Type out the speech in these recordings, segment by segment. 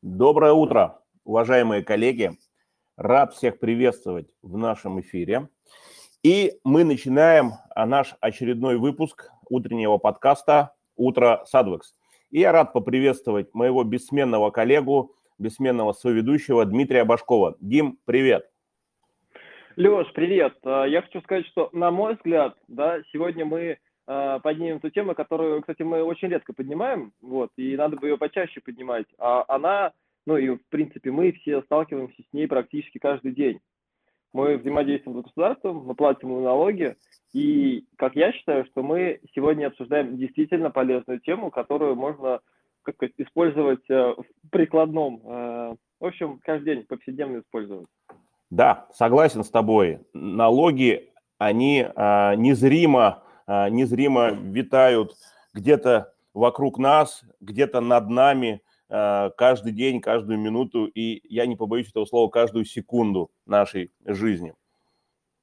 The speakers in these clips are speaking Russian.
Доброе утро, уважаемые коллеги. Рад всех приветствовать в нашем эфире. И мы начинаем а, наш очередной выпуск утреннего подкаста «Утро Садвекс». И я рад поприветствовать моего бессменного коллегу, бессменного соведущего Дмитрия Башкова. Дим, привет. Леш, привет. А, я хочу сказать, что, на мой взгляд, да, сегодня мы поднимем ту тему, которую, кстати, мы очень редко поднимаем, вот, и надо бы ее почаще поднимать. А она, ну и, в принципе, мы все сталкиваемся с ней практически каждый день. Мы взаимодействуем с государством, мы платим налоги, и, как я считаю, что мы сегодня обсуждаем действительно полезную тему, которую можно как сказать, использовать э, в прикладном, э, в общем, каждый день повседневно использовать. Да, согласен с тобой. Налоги, они незримо незримо витают где-то вокруг нас, где-то над нами а, каждый день, каждую минуту, и я не побоюсь этого слова, каждую секунду нашей жизни.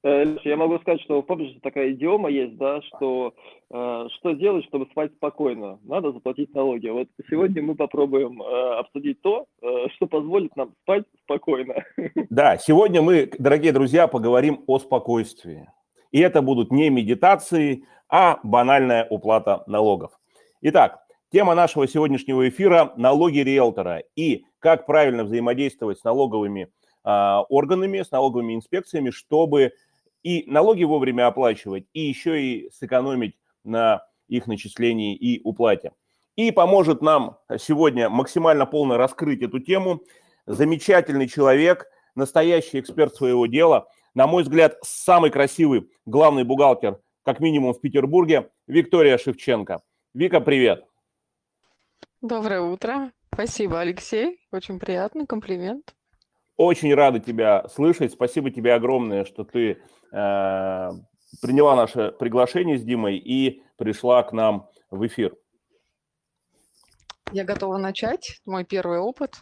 Э, я могу сказать, что PUBG такая идиома есть, да, что э, что делать, чтобы спать спокойно? Надо заплатить налоги. Вот сегодня мы попробуем э, обсудить то, э, что позволит нам спать спокойно. Да, сегодня мы, дорогие друзья, поговорим о спокойствии. И это будут не медитации, а банальная уплата налогов. Итак, тема нашего сегодняшнего эфира – налоги риэлтора и как правильно взаимодействовать с налоговыми э, органами, с налоговыми инспекциями, чтобы и налоги вовремя оплачивать, и еще и сэкономить на их начислении и уплате. И поможет нам сегодня максимально полно раскрыть эту тему замечательный человек, настоящий эксперт своего дела, на мой взгляд, самый красивый главный бухгалтер как минимум в Петербурге, Виктория Шевченко. Вика, привет. Доброе утро. Спасибо, Алексей. Очень приятный комплимент. Очень рада тебя слышать. Спасибо тебе огромное, что ты э, приняла наше приглашение с Димой и пришла к нам в эфир. Я готова начать. Мой первый опыт.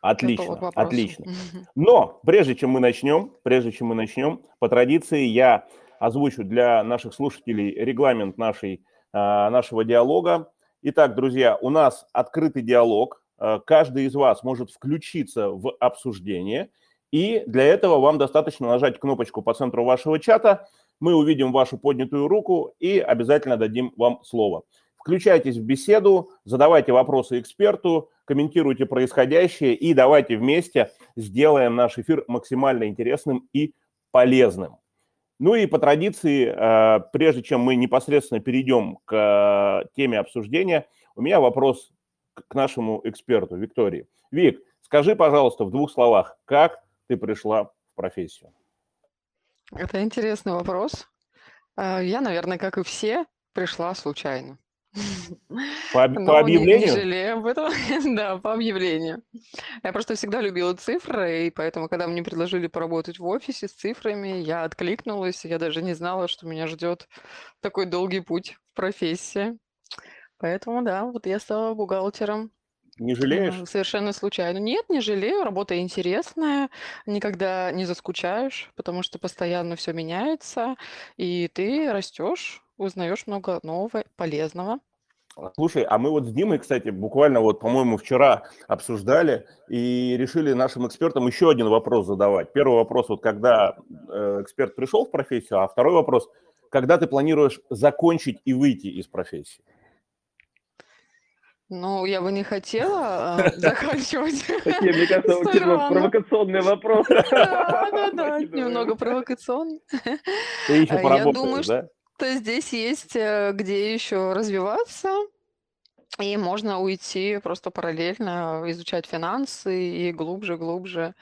Отлично, отлично. Но прежде чем мы начнем, прежде чем мы начнем, по традиции я озвучу для наших слушателей регламент нашей, а, нашего диалога. Итак, друзья, у нас открытый диалог. А, каждый из вас может включиться в обсуждение. И для этого вам достаточно нажать кнопочку по центру вашего чата. Мы увидим вашу поднятую руку и обязательно дадим вам слово. Включайтесь в беседу, задавайте вопросы эксперту, комментируйте происходящее и давайте вместе сделаем наш эфир максимально интересным и полезным. Ну и по традиции, э, прежде чем мы непосредственно перейдем к э, теме обсуждения, у меня вопрос к нашему эксперту Виктории. Вик, скажи, пожалуйста, в двух словах, как ты пришла в профессию? Это интересный вопрос. Э, я, наверное, как и все, пришла случайно. По, Но по объявлению? Не, не жалею об этом. да, по объявлению. Я просто всегда любила цифры, и поэтому, когда мне предложили поработать в офисе с цифрами, я откликнулась. Я даже не знала, что меня ждет такой долгий путь в профессии. Поэтому, да, вот я стала бухгалтером. Не жалеешь? Совершенно случайно. Нет, не жалею. Работа интересная. Никогда не заскучаешь, потому что постоянно все меняется, и ты растешь, узнаешь много нового, полезного. Слушай, а мы вот с Димой, кстати, буквально вот, по-моему, вчера обсуждали и решили нашим экспертам еще один вопрос задавать. Первый вопрос, вот когда э, эксперт пришел в профессию, а второй вопрос, когда ты планируешь закончить и выйти из профессии? Ну, я бы не хотела э, заканчивать. Такие, мне кажется, очень провокационные вопросы. Да, да, да, немного провокационный. Ты еще э, поработаешь, да? То здесь есть э, где еще развиваться, и можно уйти просто параллельно, изучать финансы и глубже-глубже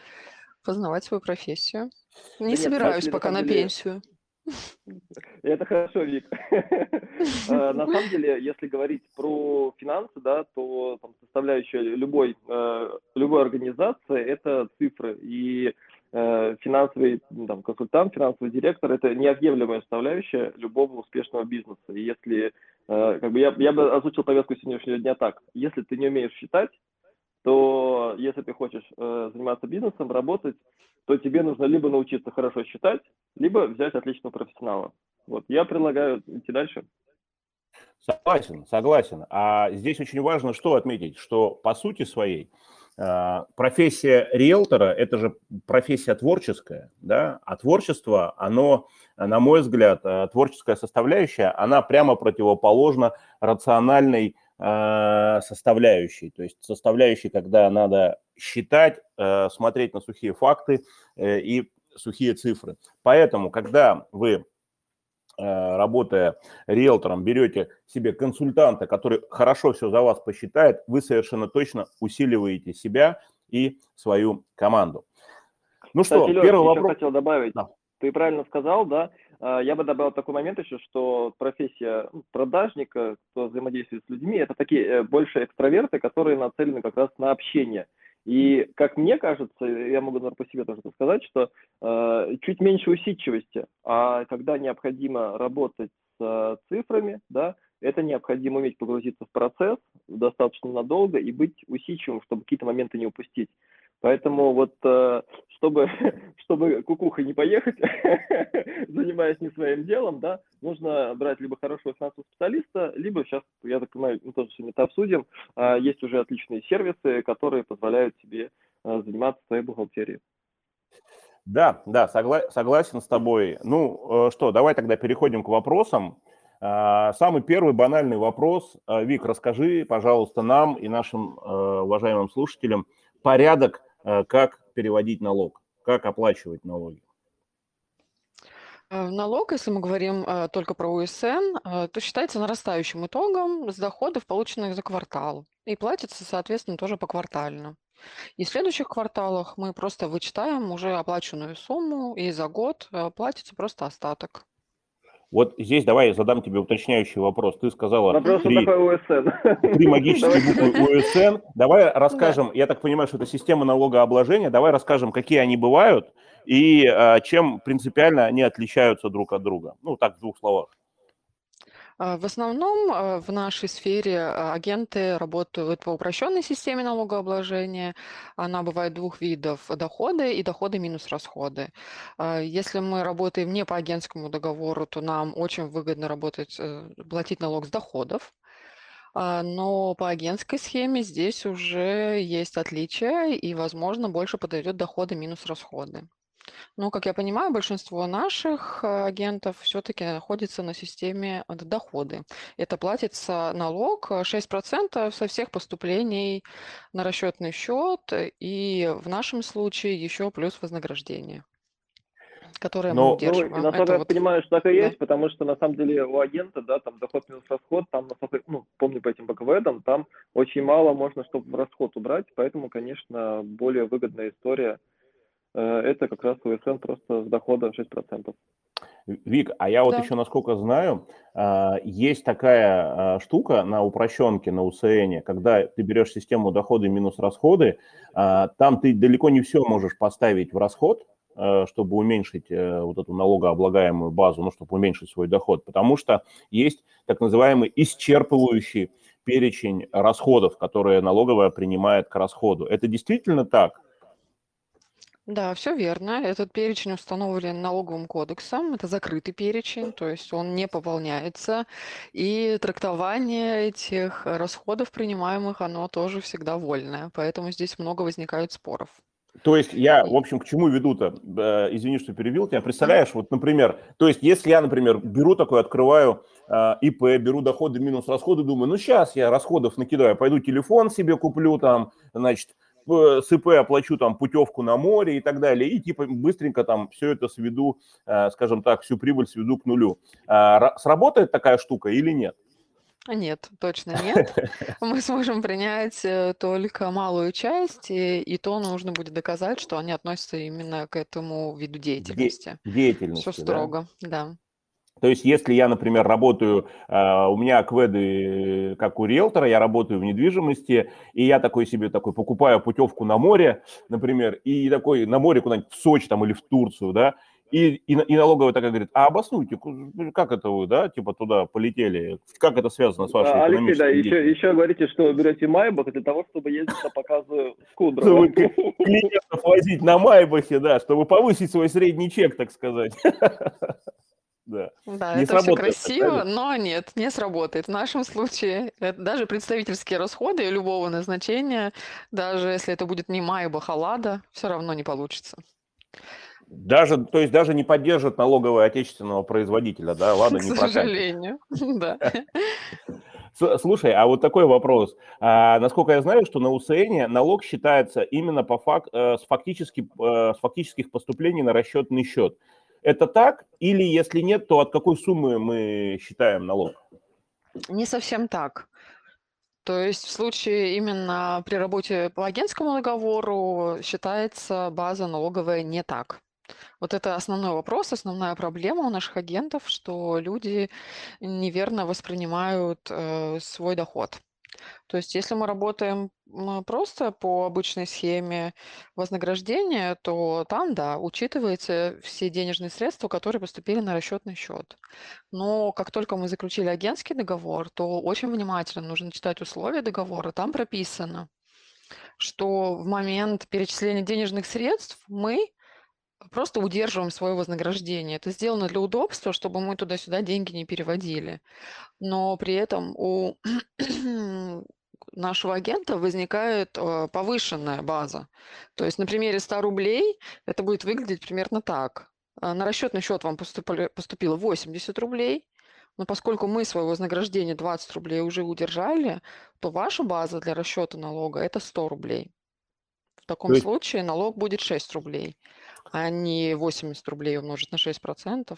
познавать свою профессию. Не Нет, собираюсь пока на, деле... пенсию. Это хорошо, Вик. Э, на самом деле, если говорить про финансы, да, то там, составляющая любой, э, любой организации – это цифры. И Э, финансовый там, консультант, финансовый директор – это неотъемлемая составляющая любого успешного бизнеса. И если, э, как бы я, я бы озвучил повестку сегодняшнего дня так, если ты не умеешь считать, то если ты хочешь э, заниматься бизнесом, работать, то тебе нужно либо научиться хорошо считать, либо взять отличного профессионала. Вот, я предлагаю идти дальше. Согласен, согласен. А здесь очень важно что отметить, что по сути своей профессия риэлтора – это же профессия творческая, да, а творчество, оно, на мой взгляд, а, творческая составляющая, она прямо противоположна рациональной а, составляющей, то есть составляющей, когда надо считать, смотреть на сухие факты э, и сухие цифры. Поэтому, когда вы Э, работая риэлтором, берете себе консультанта, который хорошо все за вас посчитает, вы совершенно точно усиливаете себя и свою команду. Ну что, Кстати, первый Леш, вопрос. хотел добавить. Да. Ты правильно сказал, да? А, я бы добавил такой момент еще, что профессия ну, продажника, кто взаимодействует с людьми, это такие э, больше экстраверты, которые нацелены как раз на общение. И, как мне кажется, я могу, наверное, по себе тоже сказать, что э, чуть меньше усидчивости, а когда необходимо работать с э, цифрами, да, это необходимо уметь погрузиться в процесс достаточно надолго и быть усидчивым, чтобы какие-то моменты не упустить. Поэтому вот, э, чтобы, чтобы кукухой не поехать, занимаясь не своим делом, да, нужно брать либо хорошего финансового специалиста, либо сейчас, я так понимаю, мы тоже сегодня это обсудим, а, есть уже отличные сервисы, которые позволяют тебе э, заниматься своей бухгалтерией. Да, да, согла- согласен с тобой. Ну э, что, давай тогда переходим к вопросам. А, самый первый банальный вопрос. Вик, расскажи, пожалуйста, нам и нашим уважаемым слушателям порядок как переводить налог, как оплачивать налоги. Э, налог, если мы говорим э, только про УСН, то считается нарастающим итогом с доходов, полученных за квартал, и платится, соответственно, тоже поквартально. И в следующих кварталах мы просто вычитаем уже оплаченную сумму, и за год платится просто остаток. Вот здесь давай я задам тебе уточняющий вопрос. Ты сказала вопрос три, три магические буквы УСН. Давай расскажем, я так понимаю, что это система налогообложения. Давай расскажем, какие они бывают и а, чем принципиально они отличаются друг от друга. Ну, так, в двух словах. А, в основном а, в нашей сфере а, агенты работают по упрощенной системе налогообложения. Она бывает двух видов– доходы и доходы минус расходы. Если мы работаем не по агентскому договору, то нам очень выгодно работать, э, платить налог с доходов. Но по агентской схеме здесь уже есть отличия, и, возможно, больше подойдет доходы минус расходы. Ну, как я понимаю, большинство наших э, агентов все-таки находится на системе доходы. Это платится налог 6% э, со всех поступлений на расчетный счет, и в нашем случае еще плюс вознаграждение которое Но, мы удерживаем. Ну, насколько я вот... понимаю, что так и да. есть, потому что на самом деле у агента, да, там доход минус расход, там, насколько, ну, помню по этим БКВДам, там очень мало можно, чтобы расход убрать, поэтому, конечно, более выгодная история – это как раз УСН просто с дохода 6%. Вик, а я вот да. еще, насколько знаю, а, есть такая а, штука на упрощенке, на УСН, когда ты берешь систему доходы минус расходы, там ты далеко не все можешь поставить в расход, чтобы уменьшить э, вот эту налогооблагаемую базу, ну, чтобы уменьшить свой доход, потому что есть так называемый исчерпывающий перечень расходов, которые налоговая принимает к расходу. Это действительно так? Да, все верно. Этот перечень установлен налоговым кодексом. Это закрытый перечень, то есть он не пополняется. И трактование этих расходов принимаемых, оно тоже всегда вольное. Поэтому здесь много возникает споров. То есть я, в общем, к чему веду-то? Э, извини, что перевел тебя. Представляешь, вот, например, то есть если я, например, беру такой, открываю э, ИП, беру доходы минус расходы, думаю, ну сейчас я расходов накидаю, пойду телефон себе куплю там, значит, с ИП оплачу там путевку на море и так далее, и типа быстренько там все это сведу, э, скажем так, всю прибыль сведу к нулю. А, сработает такая штука или нет? Нет, точно нет. Мы сможем принять э, только малую часть, и, и то нужно будет доказать, что они относятся именно к этому виду деятельности. Де- деятельности, Все строго, да. да. То есть, если я, например, работаю, а, у меня кведы, как у риэлтора, я работаю в недвижимости, и я такой себе такой покупаю путевку на море, например, и такой на море куда-нибудь в Сочи там или в Турцию, да, и, и, и налоговая такая говорит, а обоснуйте, как это вы, да, типа туда полетели, как это связано с вашей а, Алексей, да, еще, еще говорите, что берете Майбах для того, чтобы ездить на показы скудро. Чтобы клиентов возить на Майбахе, да, чтобы повысить свой средний чек, так сказать. Да. Да, не это все красиво, но нет, не сработает. В нашем случае это даже представительские расходы любого назначения, даже если это будет не Майба Халада, все равно не получится. Даже, то есть даже не поддержит налогового отечественного производителя, да, ладно, не К сожалению, да. Слушай, а вот такой вопрос. А, насколько я знаю, что на УСН налог считается именно по фак, э, с, фактически, э, с фактических поступлений на расчетный счет. Это так? Или если нет, то от какой суммы мы считаем налог? Не совсем так. То есть в случае именно при работе по агентскому договору считается база налоговая не так. Вот это основной вопрос, основная проблема у наших агентов, что люди неверно воспринимают э, свой доход. То есть, если мы работаем просто по обычной схеме вознаграждения, то там, да, учитываются все денежные средства, которые поступили на расчетный счет. Но как только мы заключили агентский договор, то очень внимательно нужно читать условия договора. Там прописано, что в момент перечисления денежных средств мы просто удерживаем свое вознаграждение. Это сделано для удобства, чтобы мы туда-сюда деньги не переводили. Но при этом у нашего агента возникает э, повышенная база. То есть на примере 100 рублей это будет выглядеть примерно так. Э, на расчетный счет вам поступили, поступило 80 рублей, но поскольку мы свое вознаграждение 20 рублей уже удержали, то ваша база для расчета налога это 100 рублей. В таком есть... случае налог будет 6 рублей а не 80 рублей умножить на 6%. То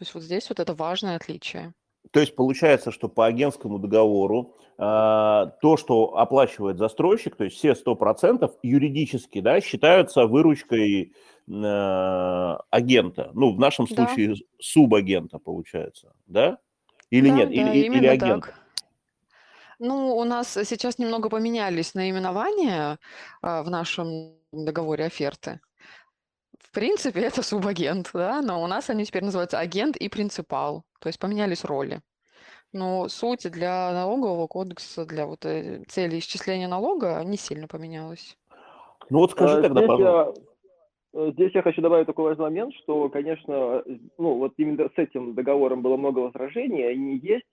есть вот здесь вот это важное отличие. То есть получается, что по агентскому договору э, то, что оплачивает застройщик, то есть все 100% юридически да, считаются выручкой э, агента. Ну, в нашем случае да. субагента получается, да? Или да, нет? Да, или, или агент? Так. Ну, у нас сейчас немного поменялись наименования э, в нашем договоре оферты. В принципе, это субагент, да, но у нас они теперь называются агент и принципал, то есть поменялись роли. Но суть для налогового кодекса, для вот э, цели исчисления налога не сильно поменялась. Ну вот скажи а, тогда, здесь пожалуйста. Я, э, здесь я хочу добавить такой важный момент, что, конечно, ну вот именно с этим договором было много возражений, они есть,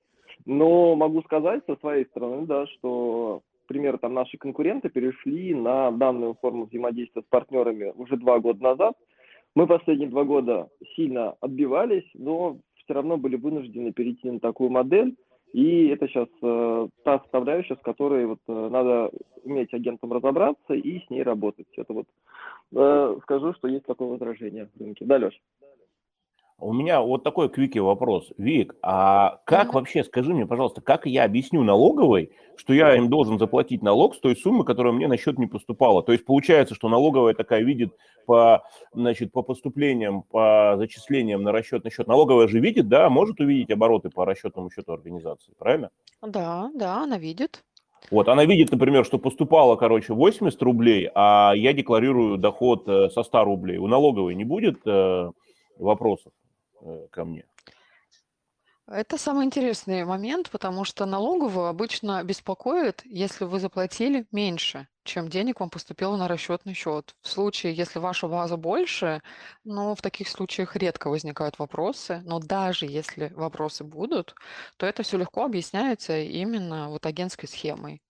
но могу сказать со своей стороны, да, что примеру, там наши конкуренты перешли на данную форму взаимодействия с партнерами уже два года назад. Мы последние два года сильно отбивались, но все равно были вынуждены перейти на такую модель. И это сейчас э, та составляющая, с которой вот, э, надо уметь агентом разобраться и с ней работать. Это вот э, скажу, что есть такое возражение в рынке. Да, Леш? У меня вот такой квики вопрос. Вик, а как mm-hmm. вообще, скажи мне, пожалуйста, как я объясню налоговой, что я им должен заплатить налог с той суммы, которая мне на счет не поступала? То есть получается, что налоговая такая видит по, значит, по поступлениям, по зачислениям на расчетный счет. Налоговая же видит, да, может увидеть обороты по расчетному счету организации, правильно? Да, да, она видит. Вот, она видит, например, что поступало, короче, 80 рублей, а я декларирую доход э, со 100 рублей. У налоговой не будет э, вопросов? Э, ко мне. Это самый интересный момент, потому что налоговую обычно беспокоит, если вы заплатили меньше, чем денег вам поступило на расчетный счет. В случае, если ваша база больше, ну, в таких случаях редко возникают вопросы, но даже если вопросы будут, то это все легко объясняется именно вот агентской схемой.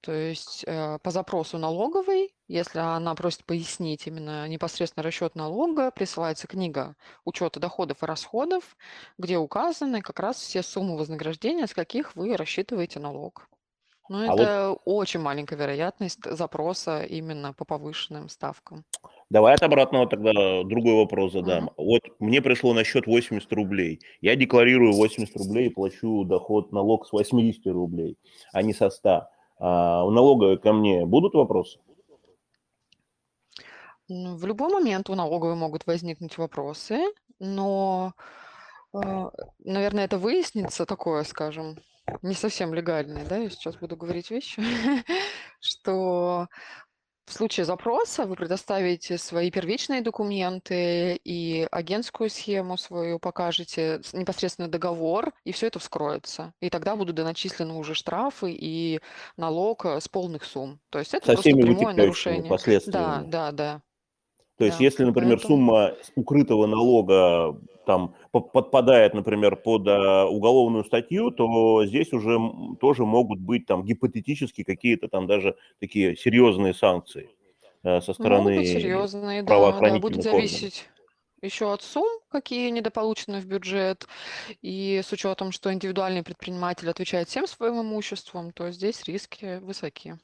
То есть э, по запросу налоговой, если она просит пояснить именно непосредственно расчет налога, присылается книга учета доходов и расходов, где указаны как раз все суммы вознаграждения, с каких вы рассчитываете налог. Ну, А вот это очень маленькая вероятность запроса именно по повышенным ставкам. давай от обратного тогда другой вопрос задам. Мгм. Вот мне пришло на счет 80 рублей. Я декларирую 80 рублей и плачу доход, налог с 80 рублей, а не со 100. А у налоговой ко мне будут вопросы? В любой момент у налоговой могут возникнуть вопросы, но, а, наверное, это выяснится такое, скажем, не совсем легальное, да, я сейчас буду говорить вещи, что в случае запроса вы предоставите свои первичные документы и агентскую схему свою покажете, непосредственно договор, и все это вскроется. И тогда будут доначислены уже штрафы и налог э, с полных сумм. То есть это Со просто прямое нарушение. Да, да, да. То есть, да, если, например, поэтому... сумма укрытого налога там подпадает, например, под а, уголовную статью, то здесь уже тоже могут быть там гипотетически какие-то там даже такие серьезные санкции э, со стороны могут серьезные, да, да, будет зависеть еще от сумм, какие недополучены в бюджет, и с учетом, что индивидуальный предприниматель отвечает всем своим имуществом, то здесь риски высоки.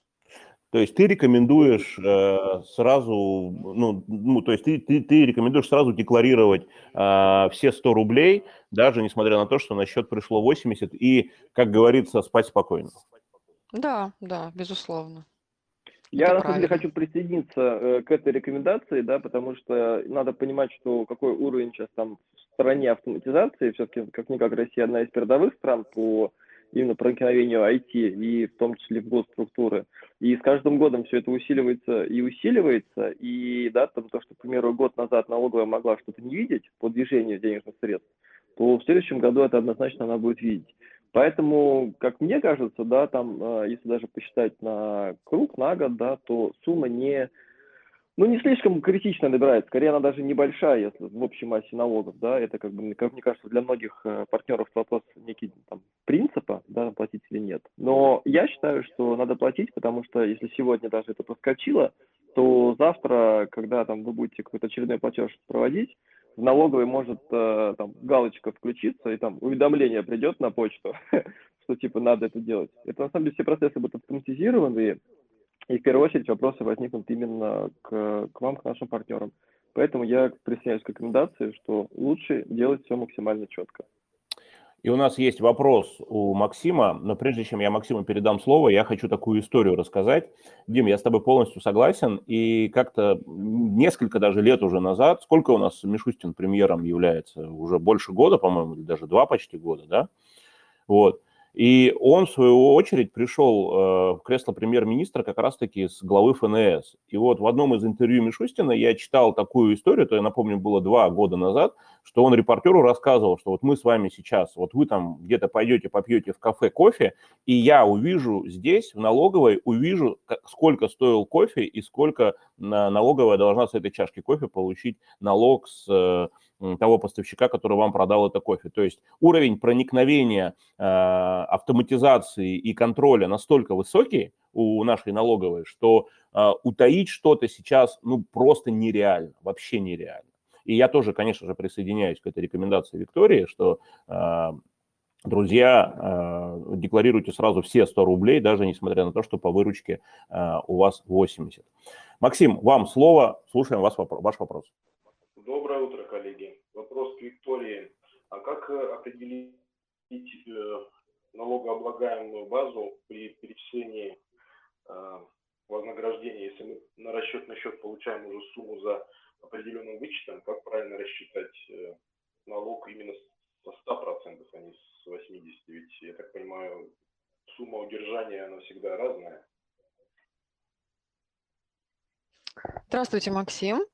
То есть ты рекомендуешь э, сразу, ну, ну, то есть ты, ты, ты рекомендуешь сразу декларировать э, все 100 рублей, даже несмотря на то, что на счет пришло 80, и, как говорится, спать спокойно. Да, да, безусловно. Я, Это на самом деле, хочу присоединиться э, к этой рекомендации, да, потому что надо понимать, что какой уровень сейчас там в стороне автоматизации, все-таки, как-никак, Россия одна из передовых стран по именно проникновению IT и в том числе в госструктуры. И с каждым годом все это усиливается и усиливается. И да, там, то, что, к примеру, год назад налоговая могла что-то не видеть по движению денежных средств, то в следующем году это однозначно она будет видеть. Поэтому, как мне кажется, да, там, э, если даже посчитать на круг, на год, да, то сумма не ну, не слишком критично набирает, скорее она даже небольшая, если в общей массе налогов, да, это как бы, как мне кажется, для многих э, партнеров вопрос некий там принципа, да, платить или нет. Но я считаю, что надо платить, потому что если сегодня даже это проскочило, то завтра, когда там вы будете какой-то очередной платеж проводить, в налоговой может э, там галочка включиться, и там уведомление придет на почту, что типа надо это делать. Это на самом деле все процессы будут автоматизированы, и в первую очередь вопросы возникнут именно к, к вам, к нашим партнерам. Поэтому я присоединяюсь к рекомендации, что лучше делать все максимально четко. И у нас есть вопрос у Максима, но прежде чем я Максиму передам слово, я хочу такую историю рассказать. Дим, я с тобой полностью согласен, и как-то несколько даже лет уже назад, сколько у нас Мишустин премьером является? Уже больше года, по-моему, или даже два почти года, да? Вот. И он, в свою очередь, пришел э, в кресло премьер-министра как раз-таки с главы ФНС. И вот в одном из интервью Мишустина я читал такую историю, то я напомню, было два года назад, что он репортеру рассказывал, что вот мы с вами сейчас, вот вы там где-то пойдете, попьете в кафе кофе, и я увижу здесь, в налоговой, увижу, сколько стоил кофе и сколько налоговая должна с этой чашки кофе получить налог с э, того поставщика, который вам продал это кофе. То есть уровень проникновения э, автоматизации и контроля настолько высокий у нашей налоговой, что э, утаить что-то сейчас ну просто нереально, вообще нереально. И я тоже, конечно же, присоединяюсь к этой рекомендации Виктории, что э, друзья, э, декларируйте сразу все 100 рублей, даже несмотря на то, что по выручке э, у вас 80. Максим, вам слово, слушаем вас, ваш вопрос. Доброе утро, коллеги. Вопрос к Виктории. А как э, определить э, налогооблагаемую базу при перечислении э, вознаграждения, если мы на расчетный счет получаем уже сумму за определенным вычетом, как правильно рассчитать налог именно со 100%, а не с 80%? Ведь, я так понимаю, сумма удержания, она всегда разная. Здравствуйте, Максим.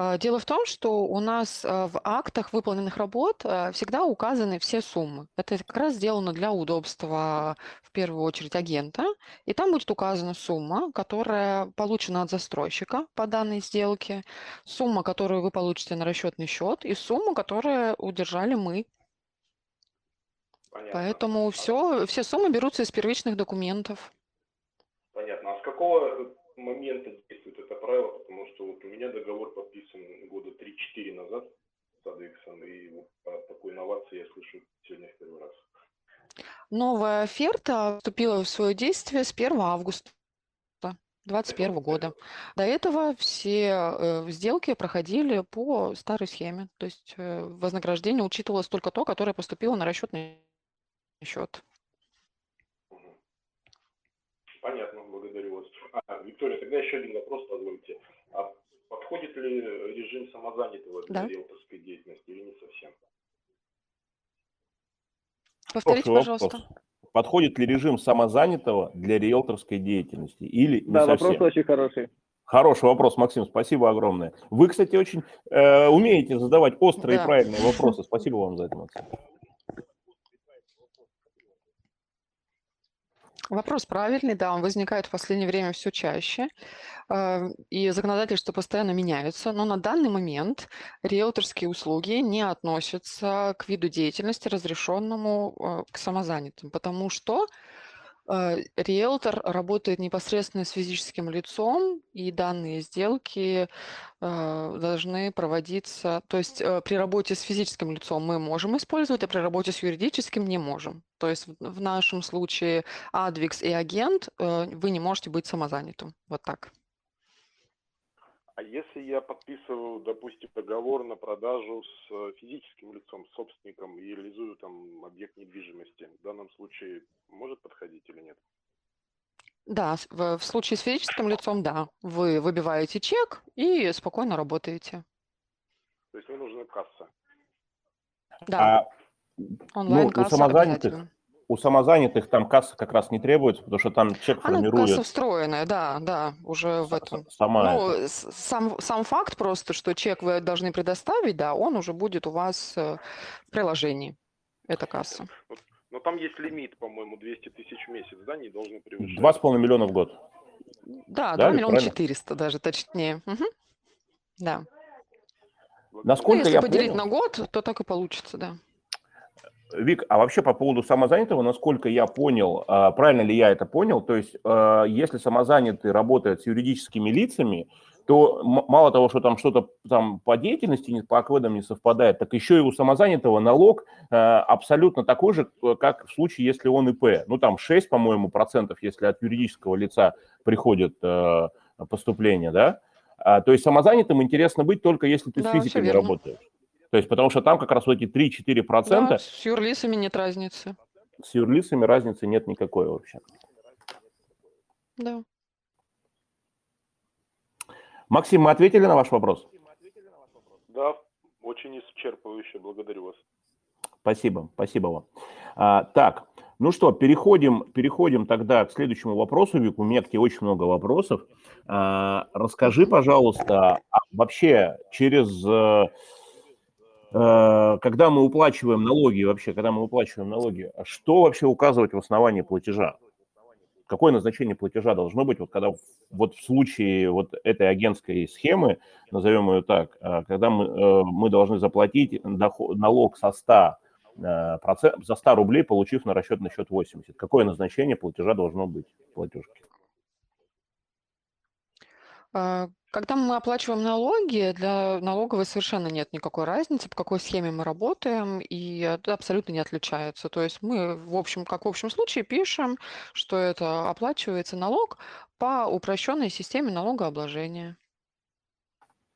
А, дело в том, что у нас а, в актах выполненных работ а, всегда указаны все суммы. Это как раз сделано для удобства, в первую очередь, агента. И там будет указана сумма, которая получена от застройщика по данной сделке, сумма, которую вы получите на расчетный счет, и сумма, которую удержали мы. Понятно. Поэтому все, все суммы берутся из первичных документов. Понятно. А с какого момента действует это правило, потому что вот у меня договор подписан года 3-4 назад с Адексом, и вот о такой инновации я слышу сегодня в первый раз. Новая оферта вступила в свое действие с 1 августа 2021 года. До этого все э, сделки проходили по старой схеме, то есть э, вознаграждение учитывалось только то, которое поступило на расчетный счет. Понятно, благодарю вас. А, Виктория, тогда еще один вопрос, позвольте. А подходит ли режим самозанятого для да. риэлторской деятельности или не совсем? Повторите, пожалуйста. Вопрос. Подходит ли режим самозанятого для риэлторской деятельности или не да, совсем? вопрос очень хороший. Хороший вопрос, Максим, спасибо огромное. Вы, кстати, очень э, умеете задавать острые да. и правильные вопросы. Спасибо вам за это, Максим. Вопрос правильный, да, он возникает в последнее время все чаще, э, и законодательства постоянно меняются, но на данный момент риэлторские услуги не относятся к виду деятельности, разрешенному э, к самозанятым, потому что риэлтор работает непосредственно с физическим лицом, и данные сделки э, должны проводиться. То есть э, при работе с физическим лицом мы можем использовать, а при работе с юридическим не можем. То есть в нашем случае Advix и агент вы не можете быть самозанятым. Вот так. А если я подписываю, допустим, договор на продажу с э, физическим лицом, с собственником и реализую там объект недвижимости, в данном случае может подходить или нет? Да, в, в случае с физическим лицом, да. Вы выбиваете чек и спокойно работаете. То есть мне нужна касса? Да. А, Онлайн-касса ну, у самозанятых, у самозанятых там касса как раз не требуется, потому что там чек а, формирует. Ну, касса встроенная, да, да, уже в этом. Сама ну, это. сам, сам факт просто, что чек вы должны предоставить, да, он уже будет у вас э, в приложении. Это касса. Но там есть лимит, по-моему, 200 тысяч в месяц, да, не должны превышать? Два с половиной миллиона в год. Да, да 2 миллиона 400 даже, точнее. Угу. Да. Насколько ну, если я поделить понял... на год, то так и получится, да. Вик, а вообще по поводу самозанятого, насколько я понял, а, правильно ли я это понял, то есть а, если самозанятый работает с юридическими лицами, то мало того, что там что-то там по деятельности, по акведам не совпадает, так еще и у самозанятого налог а, абсолютно такой же, как в случае, если он ИП. Ну там 6, по-моему, процентов, если от юридического лица приходит поступление, да? То есть самозанятым интересно быть только если ты да, с физиками работаешь. То есть, потому что там как раз вот эти 3-4%... Да, с юрлицами нет разницы. С юрлицами разницы нет никакой вообще. Да. Максим, мы ответили на ваш вопрос? Да, очень исчерпывающе. Благодарю вас. Спасибо, спасибо вам. А, так, ну что, переходим, переходим тогда к следующему вопросу. Вик, у меня к тебе очень много вопросов. А, расскажи, пожалуйста, а вообще через Э, когда мы уплачиваем налоги, вообще, когда мы уплачиваем налоги, а что вообще указывать в основании платежа? Какое назначение платежа должно быть, вот когда вот в случае вот этой агентской схемы, назовем ее так, э, когда мы, э, мы должны заплатить доход, налог со 100 процент, за 100 рублей, получив на расчет на счет 80. Какое назначение платежа должно быть в платежке? А, когда мы оплачиваем налоги, для налоговой совершенно нет никакой разницы, по какой схеме мы работаем, и это абсолютно не отличается. То есть мы, в общем, как в общем случае, пишем, что это оплачивается налог по упрощенной системе налогообложения.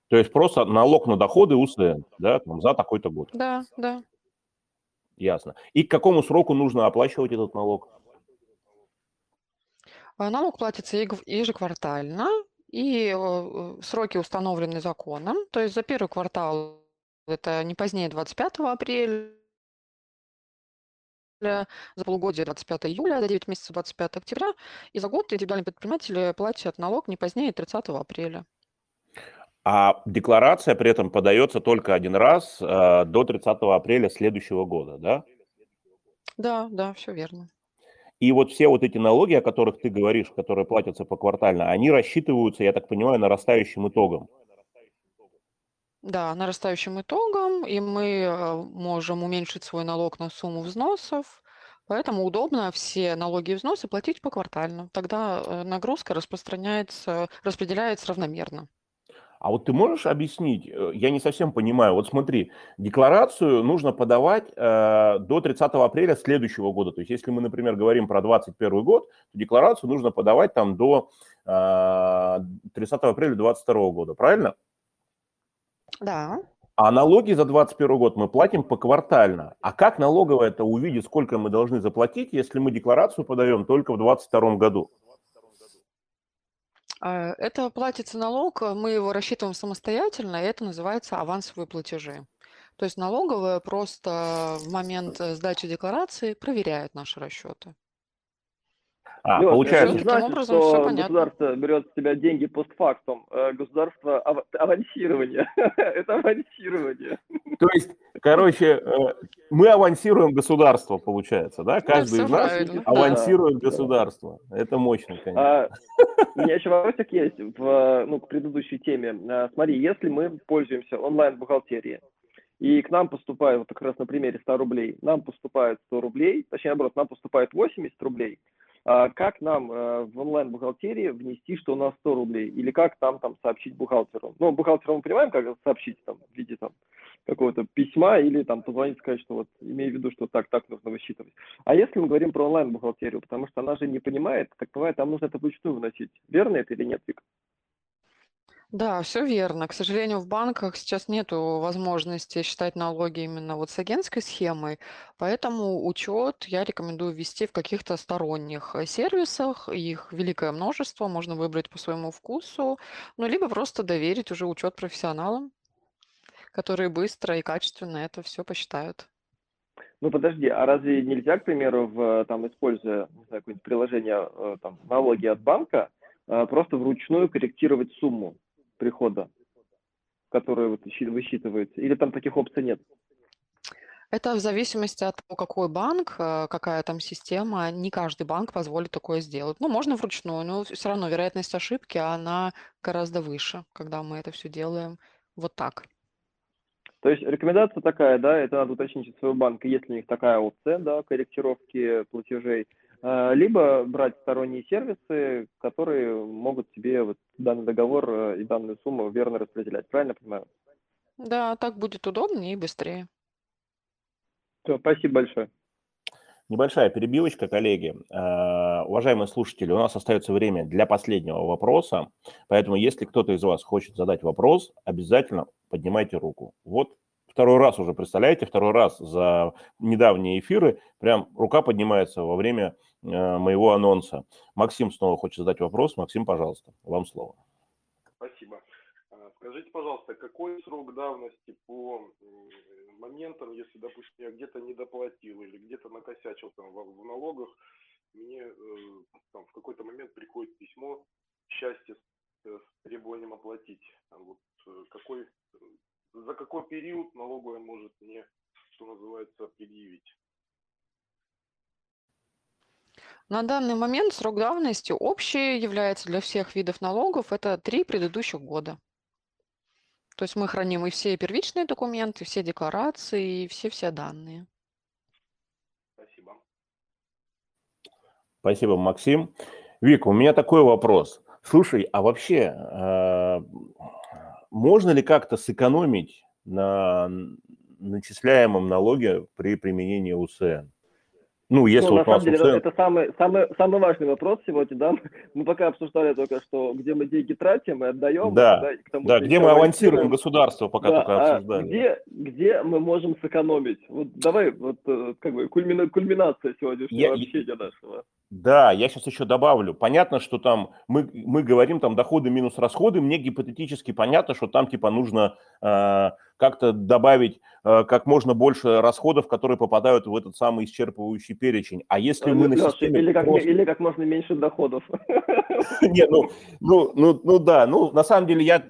То есть просто налог на доходы УСН, да, там, за такой-то год. Да, да. Ясно. И к какому сроку нужно оплачивать этот налог? А, налог платится ежеквартально, и э, сроки установлены законом. То есть за первый квартал это не позднее 25 апреля, за полугодие 25 июля, за 9 месяцев 25 октября, и за год индивидуальные предприниматели платят налог не позднее 30 апреля. А декларация при этом подается только один раз э, до 30 апреля следующего года, да? Да, да, все верно. И вот все вот эти налоги, о которых ты говоришь, которые платятся поквартально, они рассчитываются, я так понимаю, нарастающим итогом. Да, нарастающим итогом, и мы э, можем уменьшить свой налог на сумму взносов, поэтому удобно все налоги и взносы платить поквартально. Тогда э, нагрузка распространяется, распределяется равномерно. А вот ты можешь объяснить, э, я не совсем понимаю, вот смотри, декларацию нужно подавать э, до 30 апреля следующего года. То есть если мы, например, говорим про 2021 год, то декларацию нужно подавать там до э, 30 апреля 2022 года, правильно? Да. А налоги за 2021 год мы платим поквартально. А как налоговая это увидит, сколько мы должны заплатить, если мы декларацию подаем только в 2022 году? А, это платится налог, мы его рассчитываем самостоятельно, и это называется авансовые платежи. То есть налоговая просто в момент э, сдачи декларации проверяет наши расчеты. А, Лёш, получается, не значит, образом, что государство берет с тебя деньги постфактум. Э, государство ав- авансирование. Это авансирование. То есть, короче, э, мы авансируем государство, получается, да? Каждый из нас правильно. авансирует да, государство. Да. Это мощно, конечно. А, у меня еще вопросик есть в, ну, к предыдущей теме. А, смотри, если мы пользуемся онлайн-бухгалтерией, и к нам поступает, вот как раз на примере 100 рублей, нам поступает 100 рублей, точнее, наоборот, нам поступает 80 рублей, как нам э, в онлайн-бухгалтерии внести, что у нас 100 рублей, или как там, там сообщить бухгалтеру? Ну, бухгалтеру мы понимаем, как сообщить там, в виде там, какого-то письма или там позвонить, сказать, что вот имею в виду, что так, так нужно высчитывать. А если мы говорим про онлайн-бухгалтерию, потому что она же не понимает, так бывает, там нужно это вручную вносить. Верно это или нет, Вика? Да, все верно. К сожалению, в банках сейчас нету возможности считать налоги именно вот с агентской схемой, поэтому учет я рекомендую ввести в каких-то сторонних э, сервисах. Их великое множество, можно выбрать по своему вкусу, ну, либо просто доверить уже учет профессионалам, которые быстро и качественно это все посчитают. Ну подожди, а разве нельзя, к примеру, в, там, используя не знаю, какое-нибудь приложение э, там, налоги от банка, э, просто вручную корректировать сумму? Прихода, который вот высчитывается? Или там таких опций нет? Это в зависимости от того, какой банк, э, какая там система. Не каждый банк позволит такое сделать. Ну, можно вручную, но все равно вероятность ошибки, она гораздо выше, когда мы это все делаем вот так. То есть рекомендация такая, да, это надо уточнить у своего банка, есть ли у них такая опция, да, корректировки платежей. Э, либо брать сторонние сервисы, которые могут тебе вот данный договор э, и данную сумму верно распределять. Правильно понимаю? Да, так будет удобнее и быстрее. Все, спасибо большое. Небольшая перебивочка, коллеги. Э, уважаемые слушатели, у нас остается время для последнего вопроса, поэтому если кто-то из вас хочет задать вопрос, обязательно поднимайте руку. Вот второй раз уже, представляете, второй раз за недавние эфиры прям рука поднимается во время моего анонса. Максим снова хочет задать вопрос. Максим, пожалуйста, вам слово. Спасибо. А, скажите, пожалуйста, какой срок давности по моментам, если, допустим, я где-то не доплатил или где-то накосячил там в, налогах, мне э, там, в какой-то момент приходит письмо счастье с, с требованием оплатить. Вот э, какой за какой период налоговая может мне, что называется, предъявить? На данный момент срок давности общий является для всех видов налогов. Это три предыдущих года. То есть мы храним и все первичные документы, все декларации, и все-все данные. Спасибо. Спасибо, Максим. Вика, у меня такой вопрос. Слушай, а вообще э, можно ли как-то сэкономить на начисляемом налоге при применении УСН? Ну, если ну, вот на самом деле, УСН... это самый, самый, самый важный вопрос сегодня, да? Мы пока обсуждали только, что где мы деньги тратим и отдаем. Да, да, к тому, да где мы авансируем государство, пока да, только а обсуждали. А где, где мы можем сэкономить? Вот давай, вот э, как бы кульмина, кульминация сегодняшнего я, общения нашего. Да, я сейчас еще добавлю. Понятно, что там мы, мы говорим там доходы минус расходы. Мне гипотетически понятно, что там типа нужно э, как-то добавить э, как можно больше расходов, которые попадают в этот самый исчерпывающий перечень. А если мы на системе или как, просто... или как можно меньше доходов. Нет, ну, ну, ну, ну да, ну на самом деле я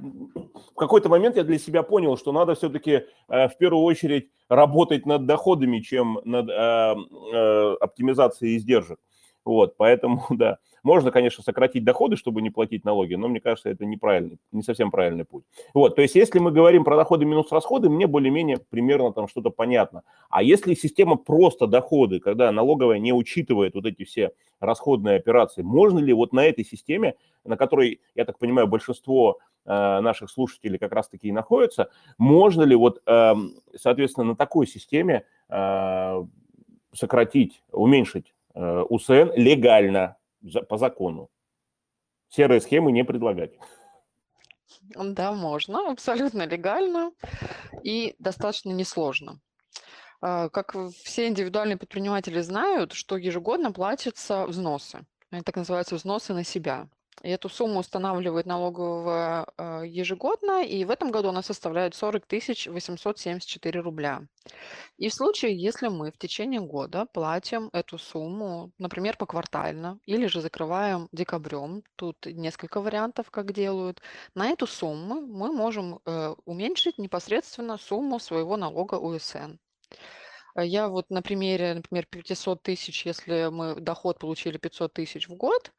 в какой-то момент я для себя понял, что надо все-таки э, в первую очередь работать над доходами, чем над э, э, оптимизацией издержек. Вот, поэтому, да, можно, конечно, сократить доходы, чтобы не платить налоги, но мне кажется, это неправильный, не совсем правильный путь. Вот, то есть, если мы говорим про доходы минус расходы, мне более-менее примерно там что-то понятно. А если система просто доходы, когда налоговая не учитывает вот эти все расходные операции, можно ли вот на этой системе, на которой, я так понимаю, большинство э, наших слушателей как раз-таки и находятся, можно ли вот, э, соответственно, на такой системе э, сократить, уменьшить УСН легально, по закону. Серые схемы не предлагать. Да, можно, абсолютно легально и достаточно несложно. А, как все индивидуальные предприниматели знают, что ежегодно платятся взносы. Они так называются взносы на себя. И эту сумму устанавливает налоговая ежегодно, и в этом году она составляет 40 874 рубля. И в случае, если мы в течение года платим эту сумму, например, поквартально, или же закрываем декабрем, тут несколько вариантов, как делают, на эту сумму мы можем э, уменьшить непосредственно сумму своего налога УСН. Я вот на примере, например, 500 тысяч, если мы доход получили 500 тысяч в год,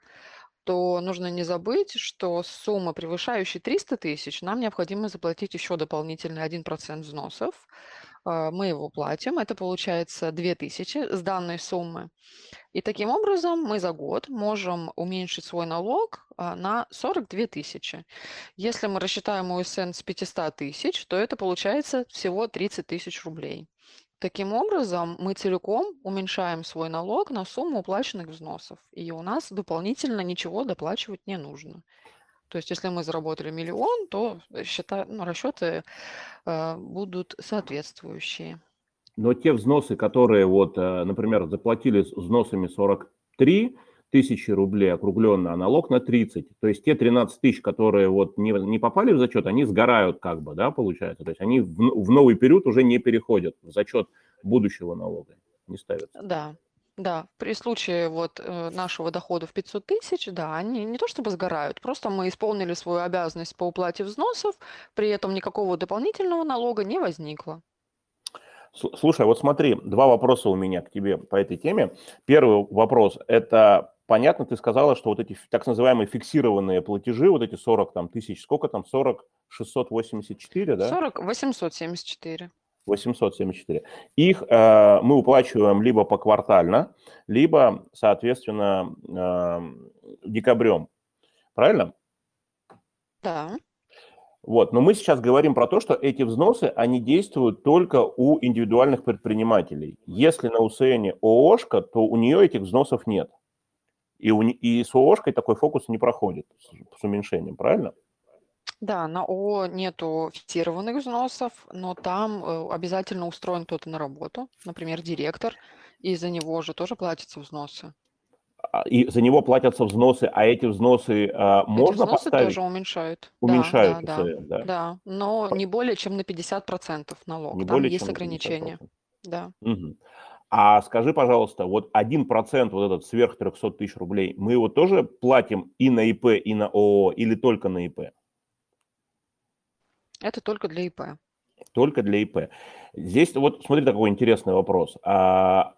то нужно не забыть, что сумма, превышающая 300 тысяч, нам необходимо заплатить еще дополнительный 1% взносов. А, мы его платим, это получается 2000 с данной суммы. И таким образом мы за год можем уменьшить свой налог а, на 42 тысячи. Если мы рассчитаем УСН с 500 тысяч, то это получается всего 30 тысяч рублей. Таким образом, мы целиком уменьшаем свой налог на сумму уплаченных взносов, и у нас дополнительно ничего доплачивать не нужно. То есть, если мы заработали миллион, то счета, ну, расчеты э, будут соответствующие. Но те взносы, которые, вот, э, например, заплатили взносами 43 тысячи рублей округленно, а налог на 30, то есть те 13 тысяч, которые вот не, не попали в зачет, они сгорают как бы, да, получается. То есть они в, в новый период уже не переходят в зачет будущего налога, не ставятся. Да, да, при случае вот э, нашего дохода в 500 тысяч, да, они не то чтобы сгорают, просто мы исполнили свою обязанность по уплате взносов, при этом никакого дополнительного налога не возникло. Слушай, вот смотри, два вопроса у меня к тебе по этой теме. Первый вопрос – это понятно, ты сказала, что вот эти так называемые фиксированные платежи, вот эти 40 там, тысяч, сколько там, 40 684, да? 40 874. 874. Их э, мы уплачиваем либо поквартально, либо, соответственно, э, декабрем. Правильно? Да. Вот, но мы сейчас говорим про то, что эти взносы, они действуют только у индивидуальных предпринимателей. Если на УСН ООшка, то у нее этих взносов нет. И, у, и с ООшкой такой фокус не проходит с, с уменьшением, правильно? Да, на ООО нету фиксированных взносов, но там э, обязательно устроен кто-то на работу, например, директор, и за него же тоже платятся взносы. А, и за него платятся взносы, а эти взносы а, можно взносы поставить? тоже уменьшают. Уменьшают да, да, УСН, да, да, но не более чем на 50% налог. Не Там более есть ограничения. 50%. Да. Мгм. А скажи, пожалуйста, вот 1% вот этот сверх 300 тысяч рублей, мы его тоже платим и на ИП, и на ООО, или только на ИП? Это только для ИП. Только для ИП. Здесь вот смотри такой интересный вопрос. А,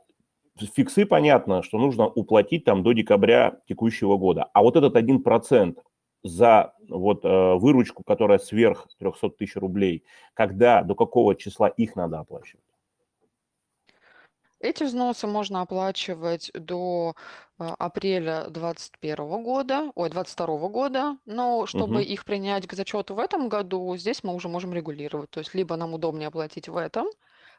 фиксы понятно, что нужно уплатить там до декабря текущего года. А вот этот 1% за вот э, выручку, которая сверх 300 тысяч рублей, когда, до какого числа их надо оплачивать? Эти взносы можно оплачивать до а, апреля 2021 года, ой, 2022 года, но чтобы Мгм. их принять к зачету в этом году, здесь мы уже можем регулировать. То есть либо нам удобнее оплатить в этом,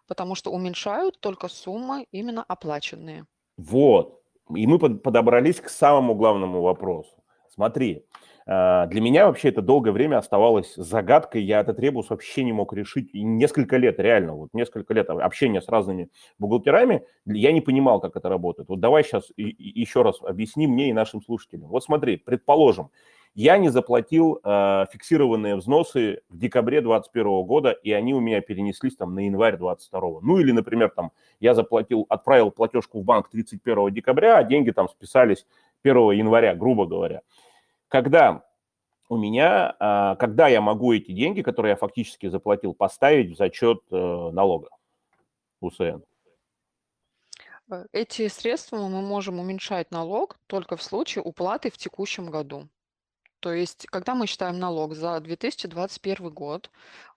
потому что уменьшают только суммы именно оплаченные. Вот. И мы под- подобрались к самому главному вопросу. Смотри, для меня вообще это долгое время оставалось загадкой. Я этот ребус вообще не мог решить. И несколько лет, реально, вот несколько лет общения с разными бухгалтерами, я не понимал, как это работает. Вот давай сейчас еще раз объясни мне и нашим слушателям. Вот смотри, предположим, я не заплатил э, фиксированные взносы в декабре 2021 года, и они у меня перенеслись там на январь 2022. Ну или, например, там я заплатил, отправил платежку в банк 31 декабря, а деньги там списались 1 января, грубо говоря. Когда у меня, а, когда я могу эти деньги, которые я фактически заплатил, поставить в зачет э, налога УСН? Э, эти средства мы можем уменьшать налог только в случае уплаты в текущем году. То есть, когда мы считаем налог за 2021 год,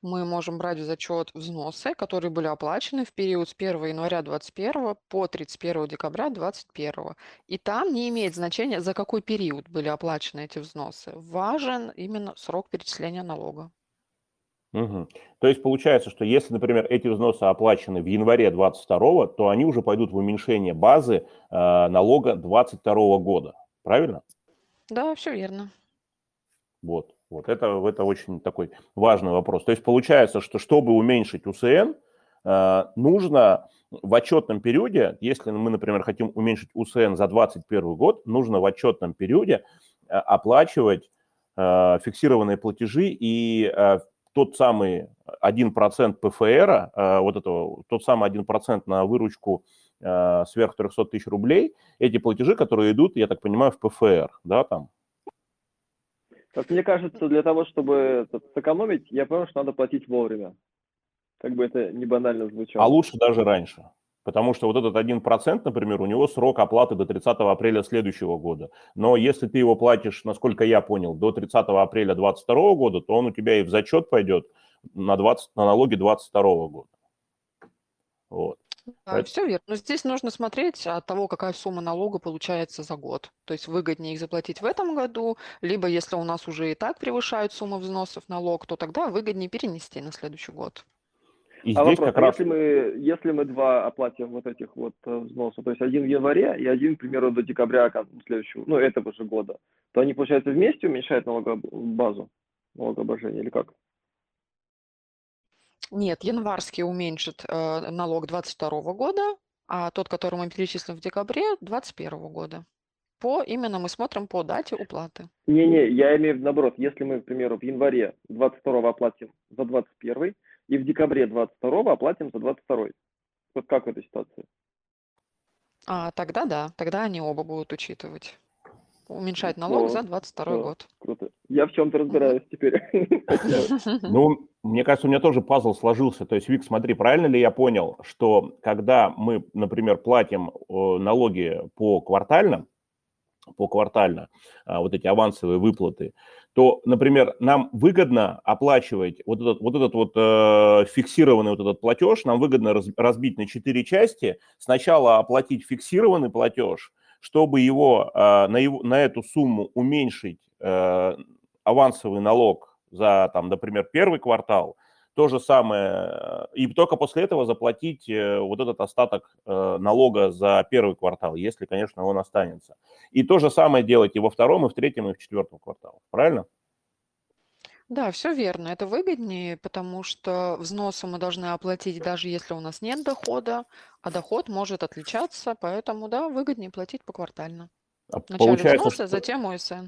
мы можем брать в зачет взносы, которые были оплачены в период с 1 января 2021 по 31 декабря 2021. И там не имеет значения, за какой период были оплачены эти взносы. Важен именно срок перечисления налога. Угу. То есть получается, что если, например, эти взносы оплачены в январе 2022, то они уже пойдут в уменьшение базы э, налога 2022 года. Правильно? Да, все верно. Вот, вот это, это очень такой важный вопрос. То есть получается, что чтобы уменьшить УСН, э, нужно в отчетном периоде, если мы, например, хотим уменьшить УСН за 2021 год, нужно в отчетном периоде э, оплачивать э, фиксированные платежи и тот самый 1% ПФР, вот этого, тот самый 1% на выручку сверх 300 тысяч рублей, эти платежи, которые идут, я так понимаю, в ПФР, да, там, как мне кажется, для того, чтобы сэкономить, я понял, что надо платить вовремя. Как бы это не банально звучало. А лучше даже раньше. Потому что вот этот 1%, например, у него срок оплаты до 30 апреля следующего года. Но если ты его платишь, насколько я понял, до 30 апреля 2022 года, то он у тебя и в зачет пойдет на, 20, на налоги 2022 года. Вот. Да, все верно. Но здесь нужно смотреть от того, какая сумма налога получается за год. То есть выгоднее их заплатить в этом году, либо если у нас уже и так превышают сумму взносов налог, то тогда выгоднее перенести на следующий год. И а здесь вопрос, как а раз... если, мы, если мы два оплатим вот этих вот э, взносов, то есть один в январе и один, к примеру, до декабря следующего, ну, этого же года, то они, получается, вместе уменьшают налогобазу, налогообложение или как? Нет, январский уменьшит э, налог 22 года, а тот, который мы перечислим в декабре, 21 года. По именно мы смотрим по дате уплаты. Не-не, я имею в виду наоборот. Если мы, к примеру, в январе 22 оплатим за 21 и в декабре 22 оплатим за 22. Вот как в этой ситуации? А, тогда да, тогда они оба будут учитывать. Уменьшать налог О, за 22 о, год. Круто. Я в чем-то разбираюсь теперь. Ну, мне кажется, у меня тоже пазл сложился. То есть, Вик, смотри, правильно ли я понял, что когда мы, например, платим налоги по квартально, по квартально, а, вот эти авансовые выплаты, то, например, нам выгодно оплачивать вот этот вот, этот вот э, фиксированный вот этот платеж, нам выгодно раз, разбить на четыре части. Сначала оплатить фиксированный платеж, чтобы его, э, на, его на эту сумму уменьшить э, авансовый налог за, там, например, первый квартал – то же самое, и только после этого заплатить э, вот этот остаток э, налога за первый квартал, если, конечно, он останется. И то же самое делать и во втором, и в третьем, и в четвертом квартале. Правильно? Да, все верно. Это выгоднее, потому что взносы мы должны оплатить, даже если у нас нет дохода, а доход может отличаться, поэтому, да, выгоднее платить поквартально. А Вначале взносы, что... затем ОСН.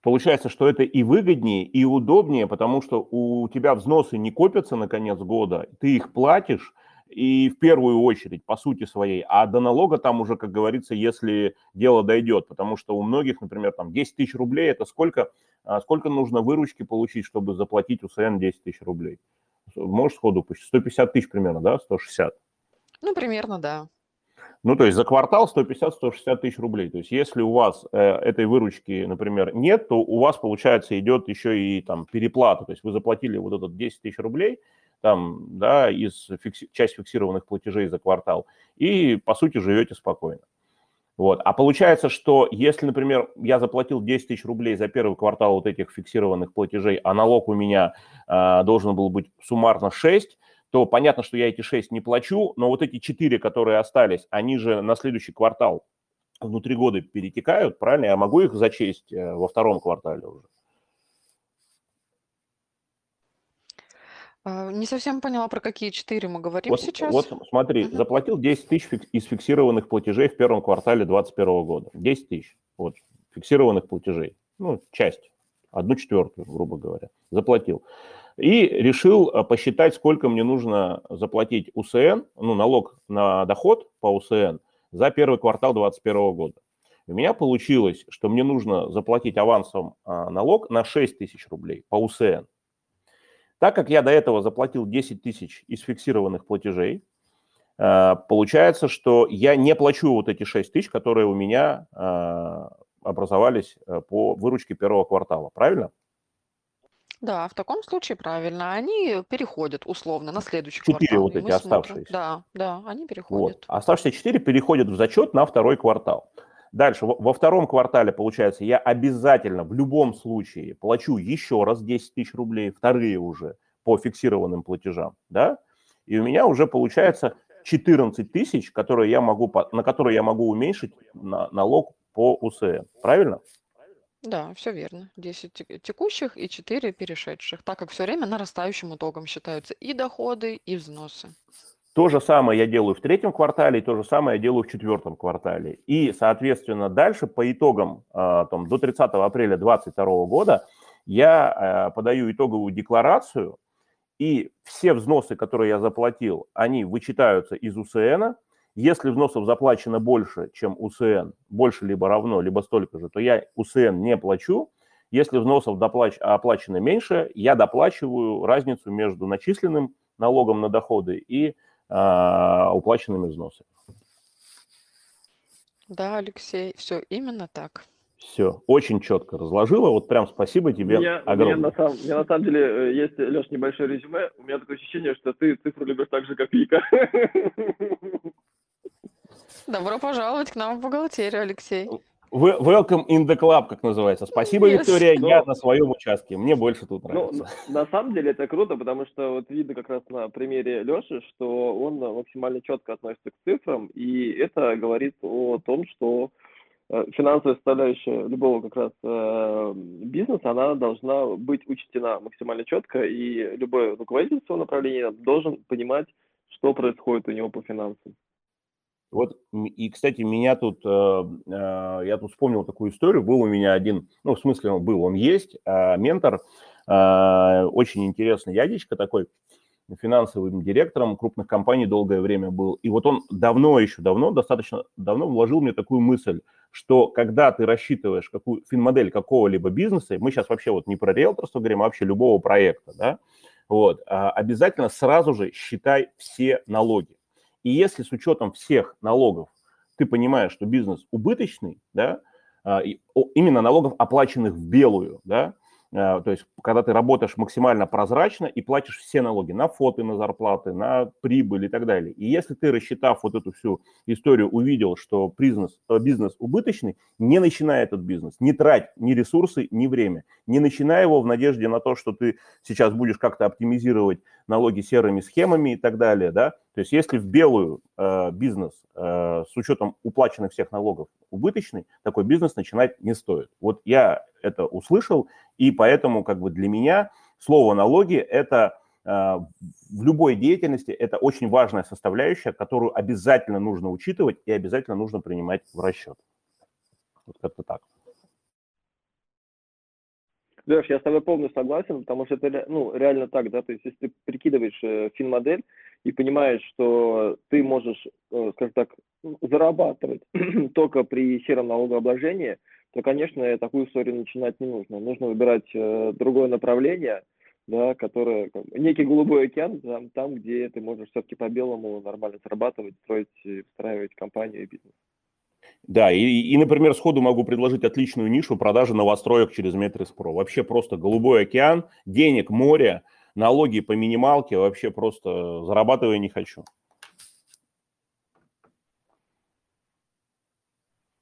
Получается, что это и выгоднее, и удобнее, потому что у тебя взносы не копятся на конец года, ты их платишь, и в первую очередь, по сути своей, а до налога там уже, как говорится, если дело дойдет, потому что у многих, например, там 10 тысяч рублей, это сколько, а, сколько нужно выручки получить, чтобы заплатить УСН 10 тысяч рублей? Можешь сходу почти 150 тысяч примерно, да, 160? Ну, примерно, да. Ну, то есть за квартал 150-160 тысяч рублей. То есть если у вас э, этой выручки, например, нет, то у вас, получается, идет еще и там переплата. То есть вы заплатили вот этот 10 тысяч рублей, там, да, из фикси- часть фиксированных платежей за квартал, и, по сути, живете спокойно. Вот. А получается, что если, например, я заплатил 10 тысяч рублей за первый квартал вот этих фиксированных платежей, а налог у меня э, должен был быть суммарно 6, то понятно, что я эти 6 не плачу, но вот эти 4, которые остались, они же на следующий квартал внутри года перетекают, правильно? Я могу их зачесть э, во втором квартале уже? Не совсем поняла, про какие 4 мы говорим вот, сейчас. Вот смотри, uh-huh. заплатил 10 тысяч из фиксированных платежей в первом квартале 2021 года. 10 тысяч вот, фиксированных платежей. Ну, часть, одну четвертую, грубо говоря, заплатил и решил э, посчитать, сколько мне нужно заплатить УСН, ну, налог на доход по УСН за первый квартал 2021 года. У меня получилось, что мне нужно заплатить авансом а, налог на 6 тысяч рублей по УСН. Так как я до этого заплатил 10 тысяч из фиксированных платежей, э, получается, что я не плачу вот эти 6 тысяч, которые у меня э, образовались по выручке первого квартала. Правильно? Да, в таком случае правильно. Они переходят условно на следующий Четыре квартал. вот эти смотрим. оставшиеся. Да, да, они переходят. Вот. Оставшиеся четыре переходят в зачет на второй квартал. Дальше, во втором квартале, получается, я обязательно в любом случае плачу еще раз 10 тысяч рублей, вторые уже по фиксированным платежам, да, и у меня уже получается 14 тысяч, которые я могу, на которые я могу уменьшить налог по УСН, правильно? Да, все верно. 10 текущих и 4 перешедших, так как все время нарастающим итогом считаются и доходы, и взносы. То же самое я делаю в третьем квартале, и то же самое я делаю в четвертом квартале. И, соответственно, дальше по итогам а, там, до 30 апреля 2022 года я а, подаю итоговую декларацию, и все взносы, которые я заплатил, они вычитаются из УСН, если взносов заплачено больше, чем УСН, больше либо равно, либо столько же, то я УСН не плачу. Если взносов доплач... оплачено меньше, я доплачиваю разницу между начисленным налогом на доходы и уплаченными взносами. Да, Алексей, все именно так. Все, очень четко разложила. Вот прям спасибо тебе меня, огромное. Меня на, самом, меня на самом деле э, есть, Леш, небольшое резюме. У меня такое ощущение, что ты цифру любишь так же, как Вика. Добро пожаловать к нам в бухгалтерию, Алексей. Welcome in the club, как называется. Спасибо, yes. Виктория, Но... я на своем участке. Мне больше тут ну, нравится. Ну, на самом деле это круто, потому что вот видно как раз на примере Леши, что он максимально четко относится к цифрам, и это говорит о том, что э, финансовая составляющая любого как раз э, бизнеса, она должна быть учтена максимально четко, и любой руководитель своего направления должен понимать, что происходит у него по финансам. Вот, и, кстати, меня тут, э, э, я тут вспомнил такую историю, был у меня один, ну, в смысле, он был, он есть, э, ментор, очень интересный ядечко такой, финансовым директором крупных компаний долгое время был. И вот он давно еще, давно, достаточно давно вложил мне такую мысль, что когда ты рассчитываешь какую финмодель какого-либо бизнеса, мы сейчас вообще вот не про риэлторство говорим, а вообще любого проекта, да, вот, обязательно сразу же считай все налоги. И если с учетом всех налогов ты понимаешь, что бизнес убыточный, да, а, именно налогов, оплаченных в белую, да, то есть, когда ты работаешь максимально прозрачно и платишь все налоги на фото, на зарплаты, на прибыль и так далее. И если ты, рассчитав вот эту всю историю, увидел, что бизнес, э, бизнес убыточный, не начинай этот бизнес, не трать ни ресурсы, ни время. Не начинай его в надежде на то, что ты сейчас будешь как-то оптимизировать налоги серыми схемами и так далее, да. То есть, если в белую э, бизнес э, с учетом уплаченных всех налогов убыточный, такой бизнес начинать не стоит. Вот я это услышал, и поэтому как бы для меня слово налоги – это э, в любой деятельности это очень важная составляющая, которую обязательно нужно учитывать и обязательно нужно принимать в расчет. Вот как-то так. Леш, я с тобой полностью согласен, потому что это ну, реально так, да, то есть если ты прикидываешь э, финмодель и понимаешь, что ты можешь, э, скажем так, зарабатывать только при сером налогообложении, то, конечно, такую историю начинать не нужно. Нужно выбирать э, другое направление, да, которое некий голубой океан, там, там, где ты можешь все-таки по-белому нормально зарабатывать, строить, встраивать компанию и бизнес. Да, и, и, например, сходу могу предложить отличную нишу продажи новостроек через Метрис Про. Вообще просто голубой океан, денег море, налоги по минималке, вообще просто зарабатывая не хочу.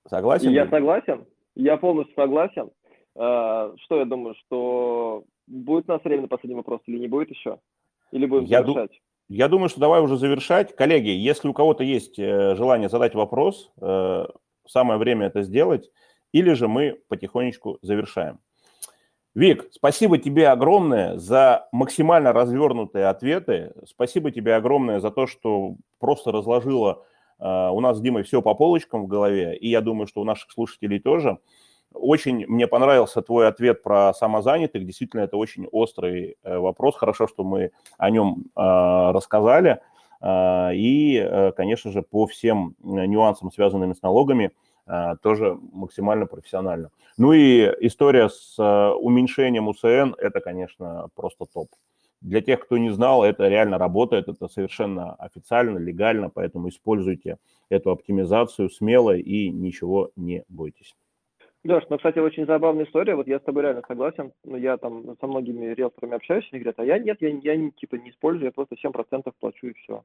Согласен? Я согласен, я полностью согласен. А, что я думаю, что будет у нас время на последний вопрос или не будет еще? Или будем я завершать? Я думаю, что давай уже завершать. Коллеги, если у кого-то есть э, желание задать вопрос, э, самое время это сделать, или же мы потихонечку завершаем. Вик, спасибо тебе огромное за максимально развернутые ответы. Спасибо тебе огромное за то, что просто разложила у нас с Димой все по полочкам в голове, и я думаю, что у наших слушателей тоже. Очень мне понравился твой ответ про самозанятых. Действительно, это очень острый э, вопрос. Хорошо, что мы о нем э, рассказали. Э, и, конечно же, по всем нюансам, связанным с налогами, тоже максимально профессионально. Ну и история с уменьшением УСН – это, конечно, просто топ. Для тех, кто не знал, это реально работает, это совершенно официально, легально, поэтому используйте эту оптимизацию смело и ничего не бойтесь. Леш, ну, кстати, очень забавная история. Вот я с тобой реально согласен. Ну, я там со многими риэлторами общаюсь, они говорят, а я нет, я, я типа не использую, я просто 7% плачу и все.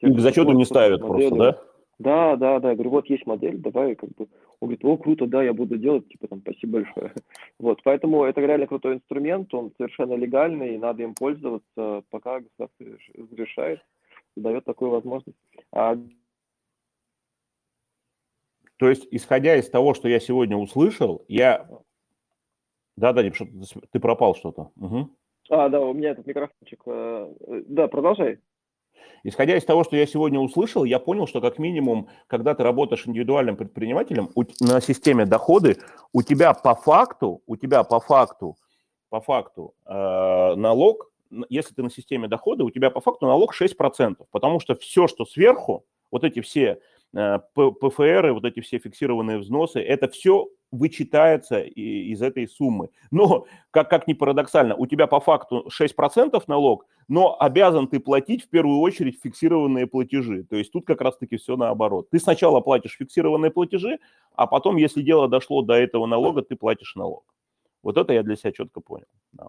И к зачету не ставят просто, да? Да, да, да. Я говорю, вот есть модель, давай как бы. Он говорит, о, круто, да, я буду делать, типа там, спасибо большое. Вот, поэтому это реально крутой инструмент, он совершенно легальный, и надо им пользоваться, пока государство разрешает, дает такую возможность. А то есть, исходя из того, что я сегодня услышал, я... Да-да, ты пропал что-то. Угу. А, да, у меня этот микрофончик. Э, да, продолжай. Исходя из того, что я сегодня услышал, я понял, что как минимум, когда ты работаешь индивидуальным предпринимателем у, на системе доходы, у тебя по факту, у тебя по факту, по факту э, налог, если ты на системе дохода, у тебя по факту налог 6%, потому что все, что сверху, вот эти все ПФР, вот эти все фиксированные взносы, это все вычитается из этой суммы. Но, как, как ни парадоксально, у тебя по факту 6% налог, но обязан ты платить в первую очередь фиксированные платежи. То есть тут как раз-таки все наоборот. Ты сначала платишь фиксированные платежи, а потом, если дело дошло до этого налога, ты платишь налог. Вот это я для себя четко понял. Да.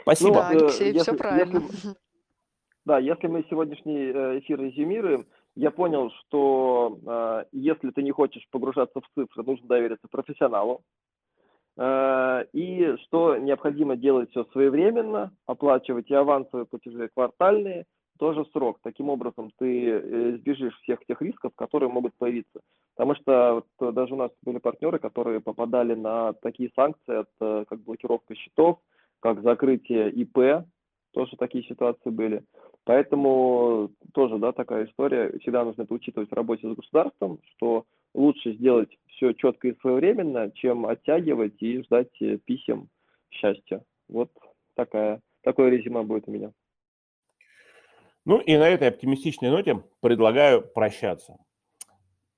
Спасибо. Ну, да, Алексей, если, все правильно. Если, да, если мы сегодняшний э, эфир резюмируем, я понял, что э, если ты не хочешь погружаться в цифры, нужно довериться профессионалу. Э, и что необходимо делать все своевременно, оплачивать и авансовые платежи, и квартальные, тоже срок. Таким образом, ты э, избежишь всех тех рисков, которые могут появиться. Потому что вот, даже у нас были партнеры, которые попадали на такие санкции, от, э, как блокировка счетов, как закрытие ИП, тоже такие ситуации были. Поэтому тоже, да, такая история. Всегда нужно это учитывать в работе с государством, что лучше сделать все четко и своевременно, чем оттягивать и ждать э, писем счастья. Вот такая, такое резюме будет у меня. Ну и на этой оптимистичной ноте предлагаю прощаться.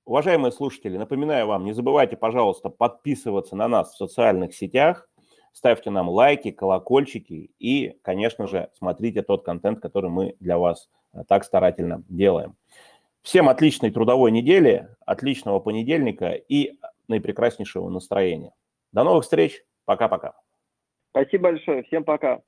Уважаемые слушатели, напоминаю вам, не забывайте, пожалуйста, подписываться на нас в социальных сетях – ставьте нам лайки, колокольчики и, конечно же, смотрите тот контент, который мы для вас э, так старательно делаем. Всем отличной трудовой недели, отличного понедельника и наипрекраснейшего настроения. До новых встреч. Пока-пока. Спасибо большое. Всем пока.